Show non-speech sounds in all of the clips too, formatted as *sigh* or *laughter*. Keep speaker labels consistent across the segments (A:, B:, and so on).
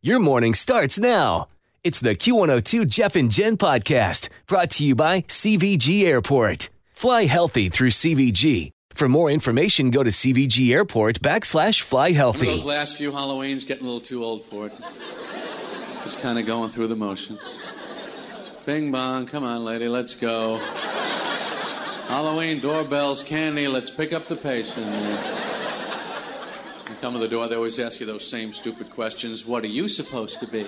A: Your morning starts now. It's the Q102 Jeff and Jen podcast brought to you by CVG Airport. Fly healthy through CVG. For more information, go to CVG Airport backslash fly healthy.
B: Those last few Halloweens getting a little too old for it. Just kind of going through the motions. Bing bong, come on, lady, let's go. Halloween doorbells, candy, let's pick up the pace. Uh, you come to the door, they always ask you those same stupid questions. What are you supposed to be?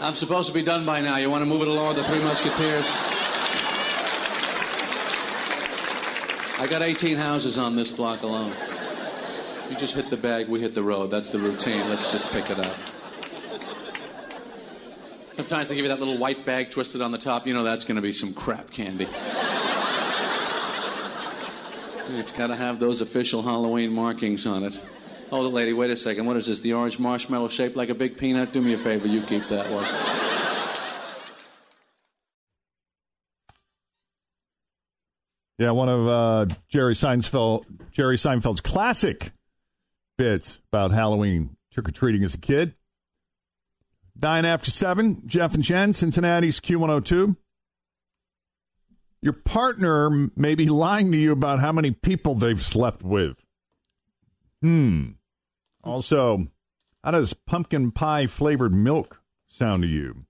B: I'm supposed to be done by now. You want to move it along, the Three Musketeers? I got 18 houses on this block alone. You just hit the bag, we hit the road. That's the routine. Let's just pick it up. Sometimes they give you that little white bag twisted on the top. You know that's going to be some crap candy. It's got to have those official Halloween markings on it. Hold it, lady. Wait a second. What is this? The orange marshmallow shaped like a big peanut? Do me a favor. You keep that one.
C: Yeah, one of uh, Jerry Seinfeld Jerry Seinfeld's classic bits about Halloween trick or treating as a kid. Nine after seven, Jeff and Jen, Cincinnati's Q102. Your partner may be lying to you about how many people they've slept with. Hmm. Also, how does pumpkin pie flavored milk sound to you?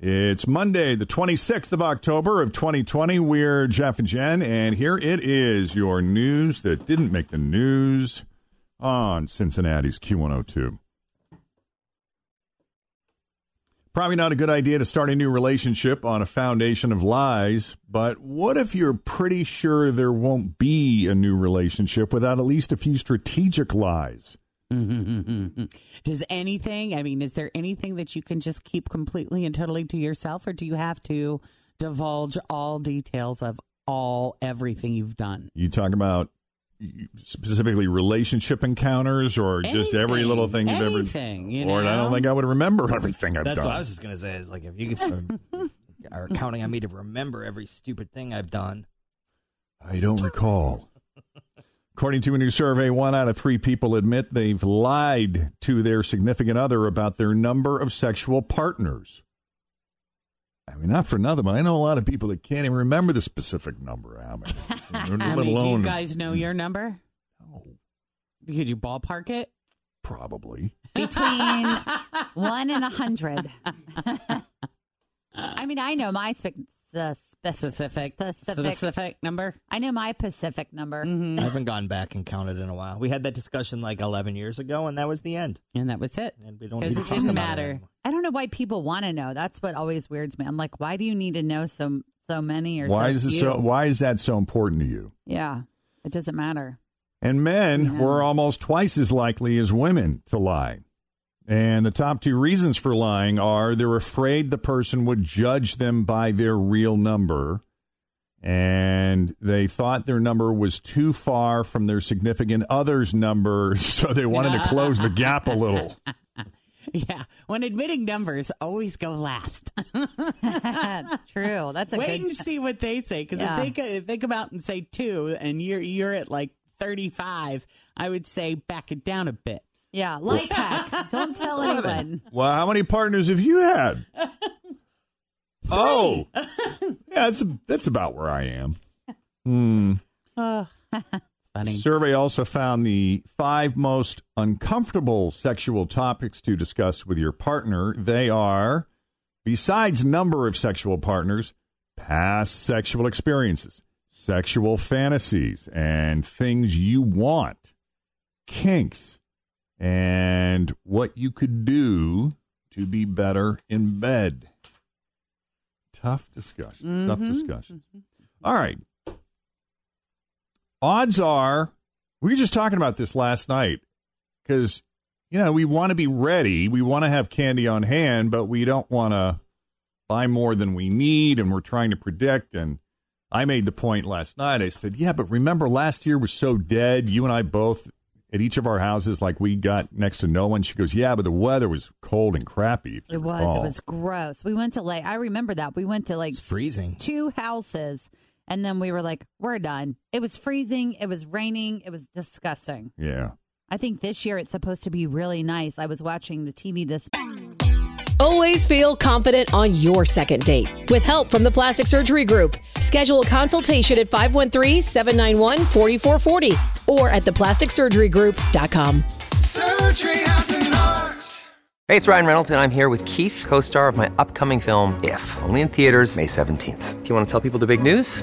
C: It's Monday, the 26th of October of 2020. We're Jeff and Jen, and here it is your news that didn't make the news on Cincinnati's Q102. Probably not a good idea to start a new relationship on a foundation of lies, but what if you're pretty sure there won't be a new relationship without at least a few strategic lies? Mm-hmm. *laughs*
D: Does anything, I mean, is there anything that you can just keep completely and totally to yourself, or do you have to divulge all details of all everything you've done?
C: You talk about specifically relationship encounters or just every little thing you've
D: Anything, you
C: ever Or I don't think I would remember *laughs* everything I've
E: That's
C: done.
E: what I was just gonna say. Is like if you could, *laughs* are counting on me to remember every stupid thing I've done.
C: I don't recall. According to a new survey, one out of three people admit they've lied to their significant other about their number of sexual partners. I mean, not for nothing, but I know a lot of people that can't even remember the specific number. How many?
D: I *laughs*
C: let
D: mean, do you guys know your number?
C: No,
D: Could you ballpark it?
C: probably.
F: between *laughs* one and a hundred. *laughs* I mean, I know my spe- spe-
D: Specific,
F: specific.
D: specific number.
F: I know my Pacific number.
D: Mm-hmm.
E: I haven't gone back and counted in a while. We had that discussion like 11 years ago, and that was the end.
D: And that was it.
E: And we don't
D: Because
E: need
D: it
E: talk
D: didn't
E: about
D: matter.
E: anymore.
F: I don't know why people want to know. That's what always weirds me. I'm like, why do you need to know so so many or
C: Why
F: so
C: is it
F: few?
C: so? Why is that so important to you?
F: Yeah, it doesn't matter.
C: And men
F: Yeah.
C: were almost twice as likely as women to lie. And the top two reasons for lying are they're afraid the person would judge them by their real number. And they thought their number was too far from their significant other's number, *laughs* so they wanted to close the gap a little. *laughs*
D: Yeah. When admitting numbers, always go last. *laughs*
F: True. That's a
D: Wait
F: good.
D: and see what they say. Because
F: Yeah.
D: if they co- if they come out and say two, and you're you're at like thirty five, I would say back it down a bit.
F: Yeah, life hack. *laughs* Don't tell anyone.
C: Well, how many partners have you had? *laughs* oh, *laughs* yeah, that's that's about where I am. Hmm.
F: Oh,
D: Funny.
C: Survey also found the five most uncomfortable sexual topics to discuss with your partner. They are, besides number of sexual partners, past sexual experiences, sexual fantasies, and things you want, kinks, and what you could do to be better in bed. Tough discussion. Tough mm-hmm. discussion. All right. Odds are, we were just talking about this last night because, you know, we want to be ready. We want to have candy on hand, but we don't want to buy more than we need and we're trying to predict. And I made the point last night. I said, yeah, but remember last year was so dead. You and I both at each of our houses, like we got next to no one. She goes, yeah, but the weather was cold and crappy. if you
F: It was.
C: recall."
F: It was gross. We went to like I remember that. We went to like
E: It's freezing.
F: two houses and then we were like, we're done. It was freezing. It was raining. It was disgusting.
C: Yeah.
F: I think this year it's supposed to be really nice. I was watching the TV this
G: Always feel confident on your second date. With help from the Plastic Surgery Group, schedule a consultation at 513-791-4440 or at theplasticsurgerygroup.com.
H: Surgery has an art.
I: Hey, it's Ryan Reynolds, and I'm here with Keith, co star of my upcoming film, If, only in theaters, May 17th. Do you want to tell people the big news?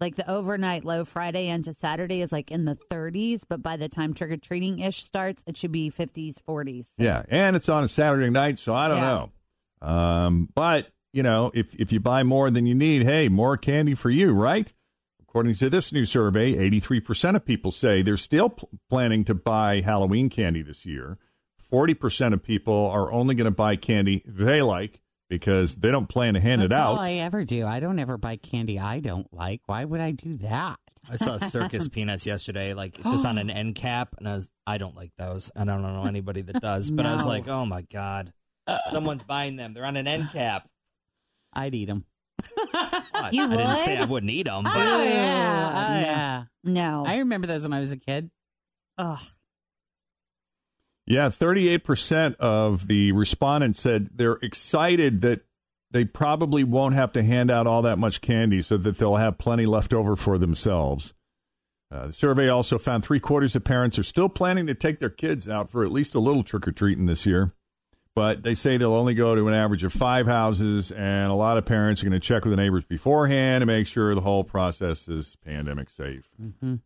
F: like the overnight low Friday into Saturday is like in the 30s, but by the time trick or treating ish starts, it should be 50s, 40s.
C: Yeah, and it's on a Saturday night, so I don't
F: Yeah.
C: know. Um, but you know, if if you buy more than you need, hey, more candy for you, right? According to this new survey, 83% of people say they're still pl- planning to buy Halloween candy this year. 40% of people are only going to buy candy they like because they don't plan to hand
D: That's
C: it
D: all
C: out.
D: I ever do. I don't ever buy candy I don't like. Why would I do that?
E: I saw *laughs* circus peanuts yesterday, like just on an end cap, and I was I don't like those. And I don't know anybody that does, but I was like, oh my god, someone's buying them. They're on an end cap.
D: I'd eat them.
E: What?
F: You
E: I didn't say? I wouldn't eat them,
D: Oh,
E: but
D: yeah. Oh,
F: no.
D: yeah.
F: No.
D: I remember those when I was a kid.
F: Ugh.
C: Yeah, 38% of the respondents said they're excited that they probably won't have to hand out all that much candy so that they'll have plenty left over for themselves. Uh, the survey also found three quarters of parents are still planning to take their kids out for at least a little trick or treating this year. But they say they'll only go to an average of five houses, and a lot of parents are going to check with the neighbors beforehand to make sure the whole process is pandemic safe
D: Mm-hmm.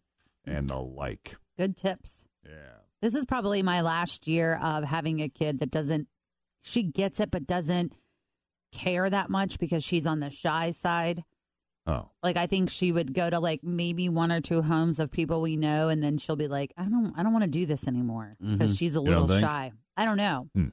C: and the like.
F: Good tips.
C: Yeah.
F: This is probably my last year of having a kid that doesn't, she gets it, but doesn't care that much because she's on the shy side.
C: Oh.
F: Like I think she would go to like maybe one or two homes of people we know, and then she'll be like, I don't, I don't want to do this anymore because
D: Mhm.
F: she's a
C: Mm-hmm.
F: Little shy. I don't know.
C: Hmm.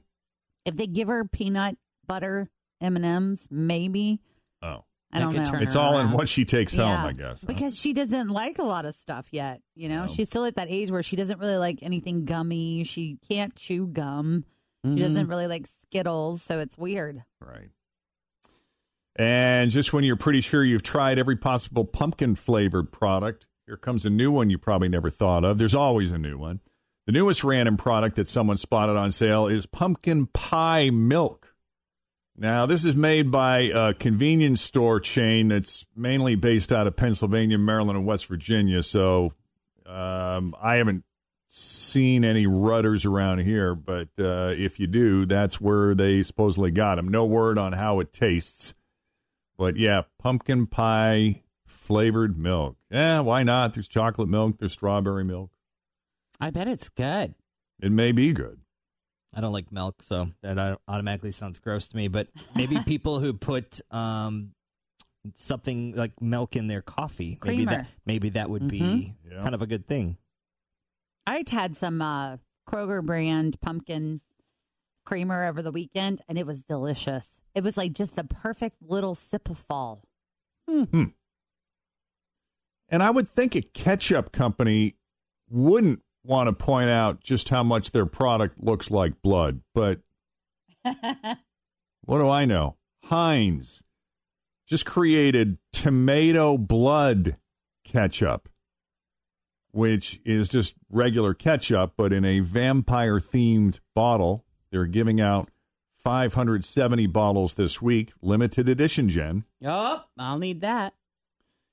F: If they give her peanut butter M and M's, maybe
C: Oh.
F: I don't know.
C: It's
D: her
C: all in what she takes home, I guess. huh?
F: Because she doesn't like a lot of stuff yet. You know,
C: No.
F: she's still at that age where she doesn't really like anything gummy. She can't chew gum.
D: Mhm.
F: She doesn't really like Skittles, so it's weird.
C: Right. And just when you're pretty sure you've tried every possible pumpkin flavored product, here comes a new one you probably never thought of. There's always a new one. The newest random product that someone spotted on sale is pumpkin pie milk. Now, this is made by a convenience store chain that's mainly based out of Pennsylvania, Maryland, and West Virginia. So um, I haven't seen any Rutter's around here, but uh, if you do, that's where they supposedly got them. No word on how it tastes. But yeah, pumpkin pie flavored milk. Yeah, why not? There's chocolate milk, there's strawberry milk.
D: I bet it's good.
C: It may be good.
E: I don't like milk, so that automatically sounds gross to me. But maybe *laughs* people who put um, something like milk in their coffee, maybe that maybe that would be
F: Mhm.
C: Yeah.
E: kind of a good thing.
F: I had some uh, Kroger brand pumpkin creamer over the weekend, and it was delicious. It was like just the perfect little sip of fall.
C: And I would think a ketchup company wouldn't want to point out just how much their product looks like blood, but *laughs* what do I know? Heinz just created tomato blood ketchup, which is just regular ketchup, but in a vampire themed bottle. They're giving out 570 bottles this week, limited edition, Jen.
D: Oh, I'll need that.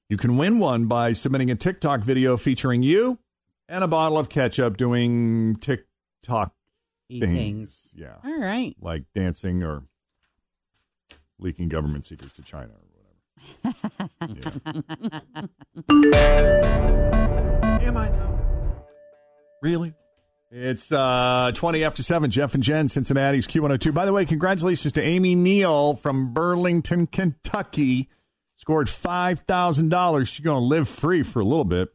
C: You can win one by submitting a TikTok video featuring you and a bottle of ketchup doing TikTok things.
D: things.
C: Yeah.
D: All right.
C: Like dancing or leaking government secrets to China or whatever. *laughs* Am I though? Really? It's uh, 20 after 7. Jeff and Jen, Cincinnati's Q102. By the way, congratulations to Amy Neal from Burlington, Kentucky. Scored $5,000. She's going to live free for a little bit.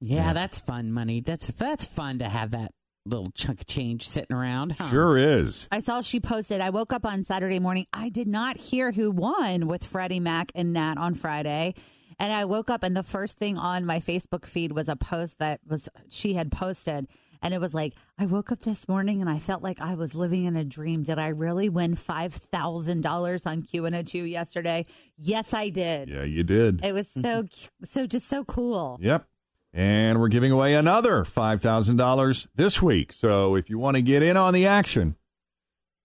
D: Yeah, that's fun money. That's that's fun to have that little chunk of change sitting around. Huh?
C: Sure is.
F: I saw she posted. I woke up on Saturday morning. I did not hear who won with Freddie Mac and Nat on Friday. And I woke up and the first thing on my Facebook feed was a post that was she had posted. And it was like, I woke up this morning and I felt like I was living in a dream. Did I really win $5,000 on Q102 yesterday? Yes, I did.
C: Yeah, you did.
F: It was so, so just so cool.
C: Yep. And we're giving away another $5,000 this week. So if you want to get in on the action,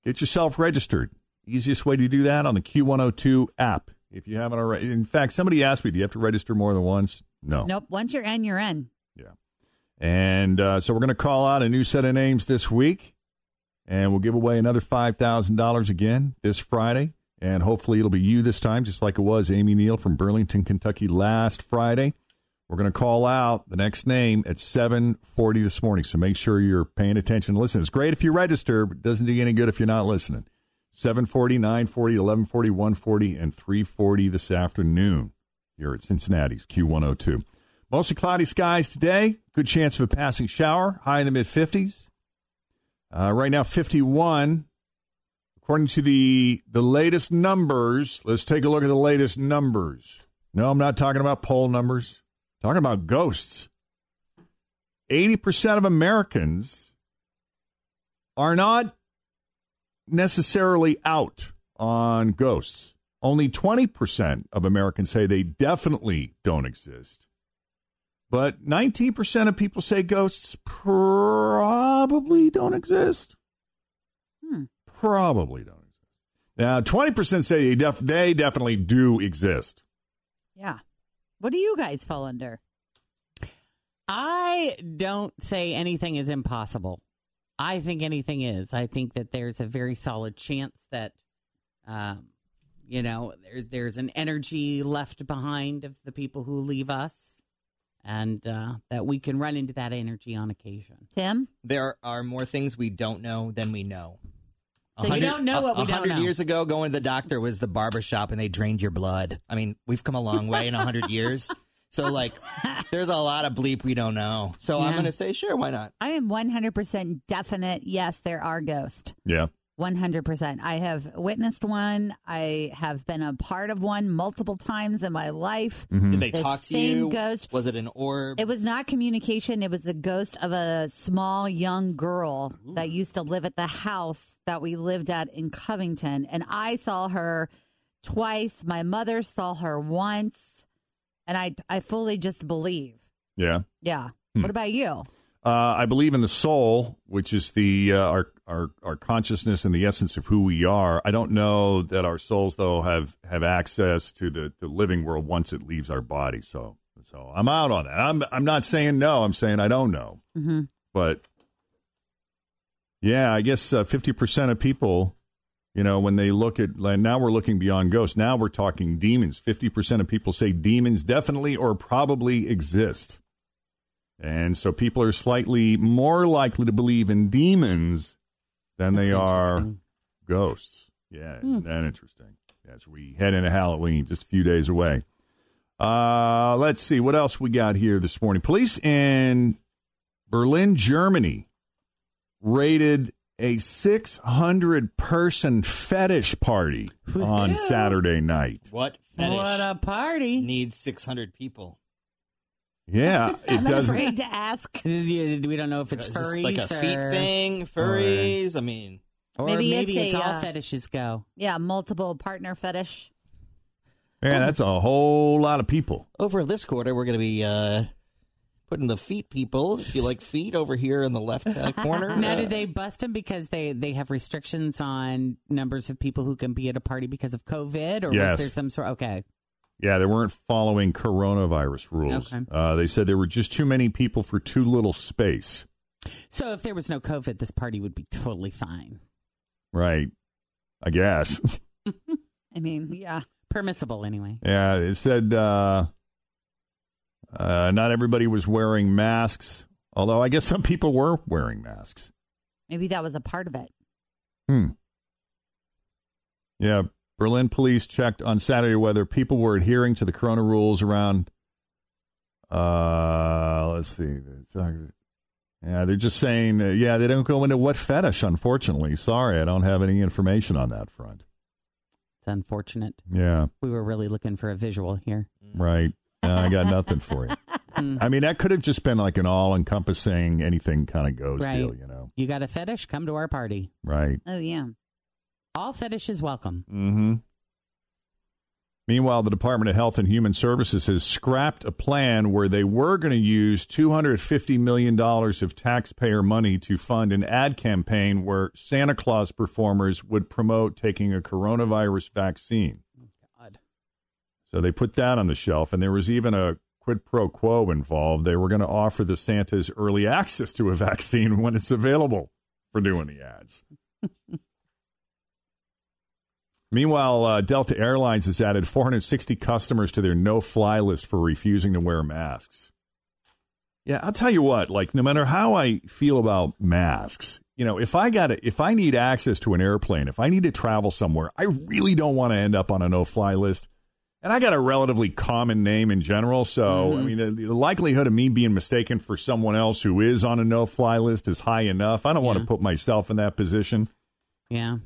C: get yourself registered. Easiest way to do that on the Q102 app. If you haven't already. In fact, somebody asked me, do you have to register more than once? No.
F: Nope. Once you're in, you're in. Yeah.
C: And uh, so we're going to call out a new set of names this week, and we'll give away another $5,000 again this Friday. And hopefully it'll be you this time, just like it was Amy Neal from Burlington, Kentucky last Friday. We're going to call out the next name at 7:40 this morning, so make sure you're paying attention. Listen, it's great if you register, but it doesn't do you any good if you're not listening. 7:40, 9:40, 11:40, 1:40, and 3:40 this afternoon here at Cincinnati's Q102. Mostly cloudy skies today. Good chance of a passing shower. High in the mid 50s. Uh, right now, 51. According to the the latest numbers, let's take a look at the latest numbers. No, I'm not talking about poll numbers. Talking about ghosts. 80% of Americans are not necessarily out on ghosts. Only 20% of Americans say they definitely don't exist. But 19% of people say ghosts probably don't exist. Hmm. Probably don't exist. Now, 20% say they, def- they definitely do exist.
F: Yeah. What do you guys fall under?
D: I don't say anything is impossible. I think anything is. I think that there's a very solid chance that, um, you know, there's there's an energy left behind of the people who leave us, and uh, that we can run into that energy on occasion.
F: Tim,
E: There are more things we don't know than we know.
D: So you don't know what we
E: A
D: don't
E: hundred
D: know.
E: years ago, going to the doctor was the barber shop, and they drained your blood. I mean, we've come a long way in a hundred years. So, like, *laughs* there's a lot of bleep we don't know. So I'm
F: Yeah.
E: going to say, sure, why not?
F: I am 100% definite. Yes, there are ghosts.
C: Yeah.
F: 100%. I have witnessed one. I have been a part of one multiple times in my life.
E: Did they
F: The
E: talk to
F: same
E: you?
F: ghost.
E: Was it an orb?
F: It was not communication. It was the ghost of a small young girl that used to live at the house that we lived at in Covington. And I saw her twice. My mother saw her once. And I, I fully just believe.
C: Yeah.
F: Yeah.
C: Hmm.
F: What about you?
C: Uh, I believe in the soul, which is the uh, our, our our consciousness and the essence of who we are. I don't know that our souls though have have access to the, the living world once it leaves our body. So so I'm out on that. I'm I'm not saying no. I'm saying I don't know.
F: Mm-hmm.
C: But yeah, I guess uh, fifty percent of people, you know, when they look at like, now we're looking beyond ghosts. Now we're talking demons. Fifty percent of people say demons definitely or probably exist. And so people are slightly more likely to believe in demons than they are ghosts. Yeah,
D: Hmm.
C: isn't that interesting? As we head into Halloween, just a few days away. Uh, let's see what else we got here this morning. Police in Berlin, Germany, raided a 600 person fetish party on Saturday night.
E: what fetish
D: What a party!
E: needs 600 people?
C: Yeah, *laughs* it
F: I'm
C: doesn't.
F: afraid to ask. *laughs*
D: Is- We don't know if it's
E: Is this
D: furries
E: like a feet thing, furries. I mean,
D: or
F: Maybe
D: maybe,
F: it's
D: it's,
F: a,
D: all
F: uh,
D: fetishes go.
F: Yeah, multiple partner fetish.
C: Yeah, that's a whole lot of people.
E: over this quarter, we're going to be uh, putting the feet people. If you like feet over here in the left uh, *laughs* corner.
D: Now,
E: uh,
D: did they bust them because they they have restrictions on numbers of people who can be at a party because of COVID, or
C: Yes.
D: was there some sort? Okay,
C: Yeah, they weren't following coronavirus rules.
D: Okay.
C: Uh, they said there were just too many people for too little space.
D: so if there was no COVID, this party would be totally fine,
C: Right. I guess. *laughs*
F: I mean, yeah.
D: permissible anyway.
C: yeah, it said uh, uh, not everybody was wearing masks, although I guess some people were wearing masks.
F: Maybe that was a part of it.
C: Hmm. Yeah, Berlin police checked on Saturday whether people were adhering to the corona rules around. Uh, let's see. Yeah, they're just saying, uh, yeah, they don't go into what fetish. Unfortunately, sorry, I don't have any information on that front.
D: It's unfortunate.
C: Yeah,
D: We were really looking for a visual here.
C: right. Uh, I got nothing for you. *laughs*
D: Hmm.
C: I mean, that could have just been like an all-encompassing, anything kind of goes
D: Right.
C: deal, you know?
D: You got a fetish? Come to our party.
C: Right.
F: Oh, yeah.
D: All fetishes welcome.
C: Mm-hmm. Meanwhile, the Department of Health and Human Services has scrapped a plan where they were going to use $250 million of taxpayer money to fund an ad campaign where Santa Claus performers would promote taking a coronavirus vaccine.
D: God.
C: So they put that on the shelf, and there was even a quid pro quo involved. They were going to offer the Santas early access to a vaccine when it's available for doing the ads. *laughs* Meanwhile, uh, Delta Airlines has added 460 customers to their no fly list for refusing to wear masks. Yeah, I'll tell you what, like no matter how I feel about masks, you know, if I got to if I need access to an airplane, if I need to travel somewhere, I really don't want to end up on a no fly list. And I got a relatively common name in general, so I mean, the, the likelihood of me being mistaken for someone else who is on a no fly list is high enough. I don't want to put myself in that position.
D: Yeah.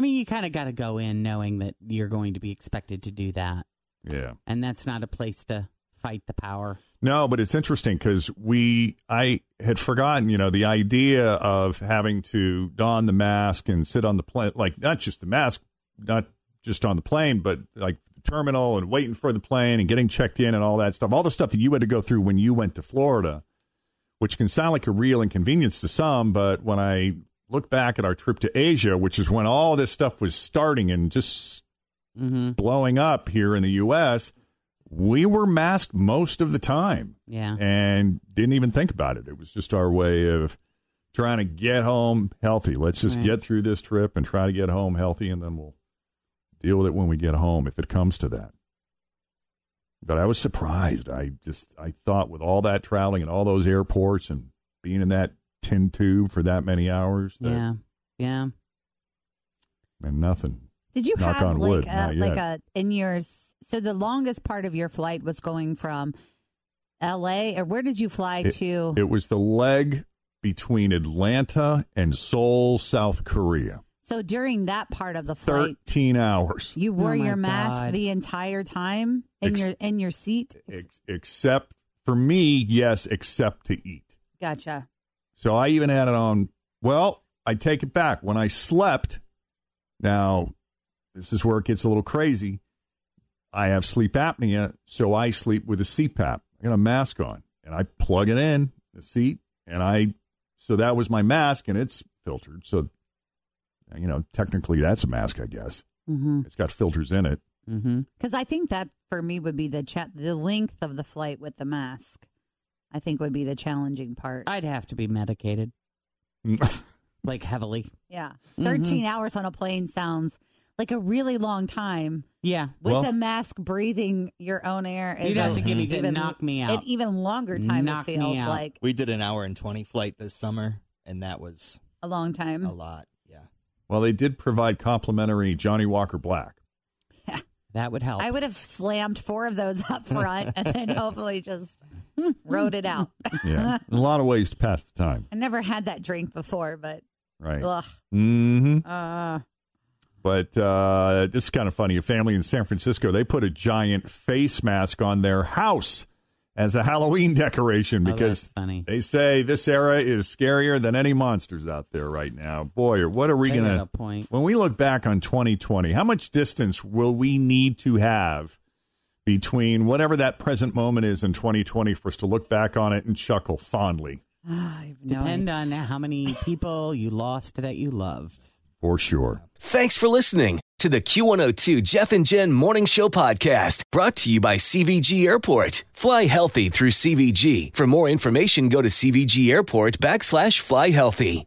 D: I mean, you kind of got to go in knowing that you're going to be expected to do that.
C: Yeah.
D: And that's not a place to fight the power.
C: No, but it's interesting because we, I had forgotten, you know, the idea of having to don the mask and sit on the plane, like not just the mask, not just on the plane, but like the terminal and waiting for the plane and getting checked in and all that stuff, all the stuff that you had to go through when you went to Florida, which can sound like a real inconvenience to some. But when I look back at our trip to Asia, which is when all this stuff was starting and just
D: Mm-hmm.
C: blowing up here in the U.S., we were masked most of the time
D: Yeah.
C: and didn't even think about it. It was just our way of trying to get home healthy. Let's just
D: Right.
C: get through this trip and try to get home healthy, and then we'll deal with it when we get home if it comes to that. But I was surprised. I just I thought with all that traveling and all those airports and being in that tin tube for that many hours, that,
D: Yeah. Yeah.
C: and nothing.
F: Did you
C: Knock
F: have
C: on
F: like
C: wood,
F: a,
C: not
F: like
C: yet.
F: a in your s- so the longest part of your flight was going from L.A. or where did you fly
C: It-
F: to?
C: It was the leg between Atlanta and Seoul, South Korea.
F: so during that part of the flight,
C: Thirteen hours.
F: you oh wore
D: Oh,
F: your mask
D: God.
F: the entire time in
C: Ex-
F: your in your seat.
C: Ex- except for me, yes, except to eat.
F: Gotcha.
C: So I even had it on. Well, I take it back. When I slept, now this is where it gets a little crazy. I have sleep apnea, so I sleep with a CPAP. I got a mask on, and I plug it in the seat, and I. So that was my mask, and it's filtered. So, you know, technically that's a mask, I guess.
F: Mm-hmm.
C: It's got filters in it.
D: Mm-hmm.
F: Because I think that for me would be the cha- the length of the flight with the mask. I think would be the challenging part.
D: I'd have to be medicated, *laughs* like heavily.
F: yeah,
D: Mhm.
F: 13 hours on a plane sounds like a really long time.
D: Yeah.
F: With
C: Well-
F: a mask, breathing your own air is
D: You'd have
F: a-
D: to give me to
F: even-
D: knock me out.
F: An even longer time.
D: Knock
F: it
D: me
F: feels
D: out.
F: like
E: We did an hour and 20 flight this summer, and that was
F: a long time.
E: a lot. Yeah.
C: Well, they did provide complimentary Johnnie Walker Black.
D: That would help.
F: I would have slammed four of those up front and then *laughs* hopefully just rode it out. *laughs*
C: Yeah, a lot of ways to pass the time.
F: I never had that drink before, but
C: Right.
F: ugh.
C: Mm-hmm.
F: Uh,
C: But uh, this is kind of funny. A family in San Francisco they put a giant face mask on their house as a Halloween decoration
D: Oh,
C: because
D: that's funny.
C: they say this era is scarier than any monsters out there right now. Boy, what are we
D: They
C: gonna?
D: a point.
C: When we look back on 2020, how much distance will we need to have between whatever that present moment is in 2020 for us to look back on it and chuckle fondly.
D: Depend on how many people you lost that you loved.
C: For sure.
A: Thanks for listening to the Q102 Jeff and Jen Morning Show podcast brought to you by CVG Airport. Fly healthy through CVG. For more information, go to CVG Airport backslash fly healthy.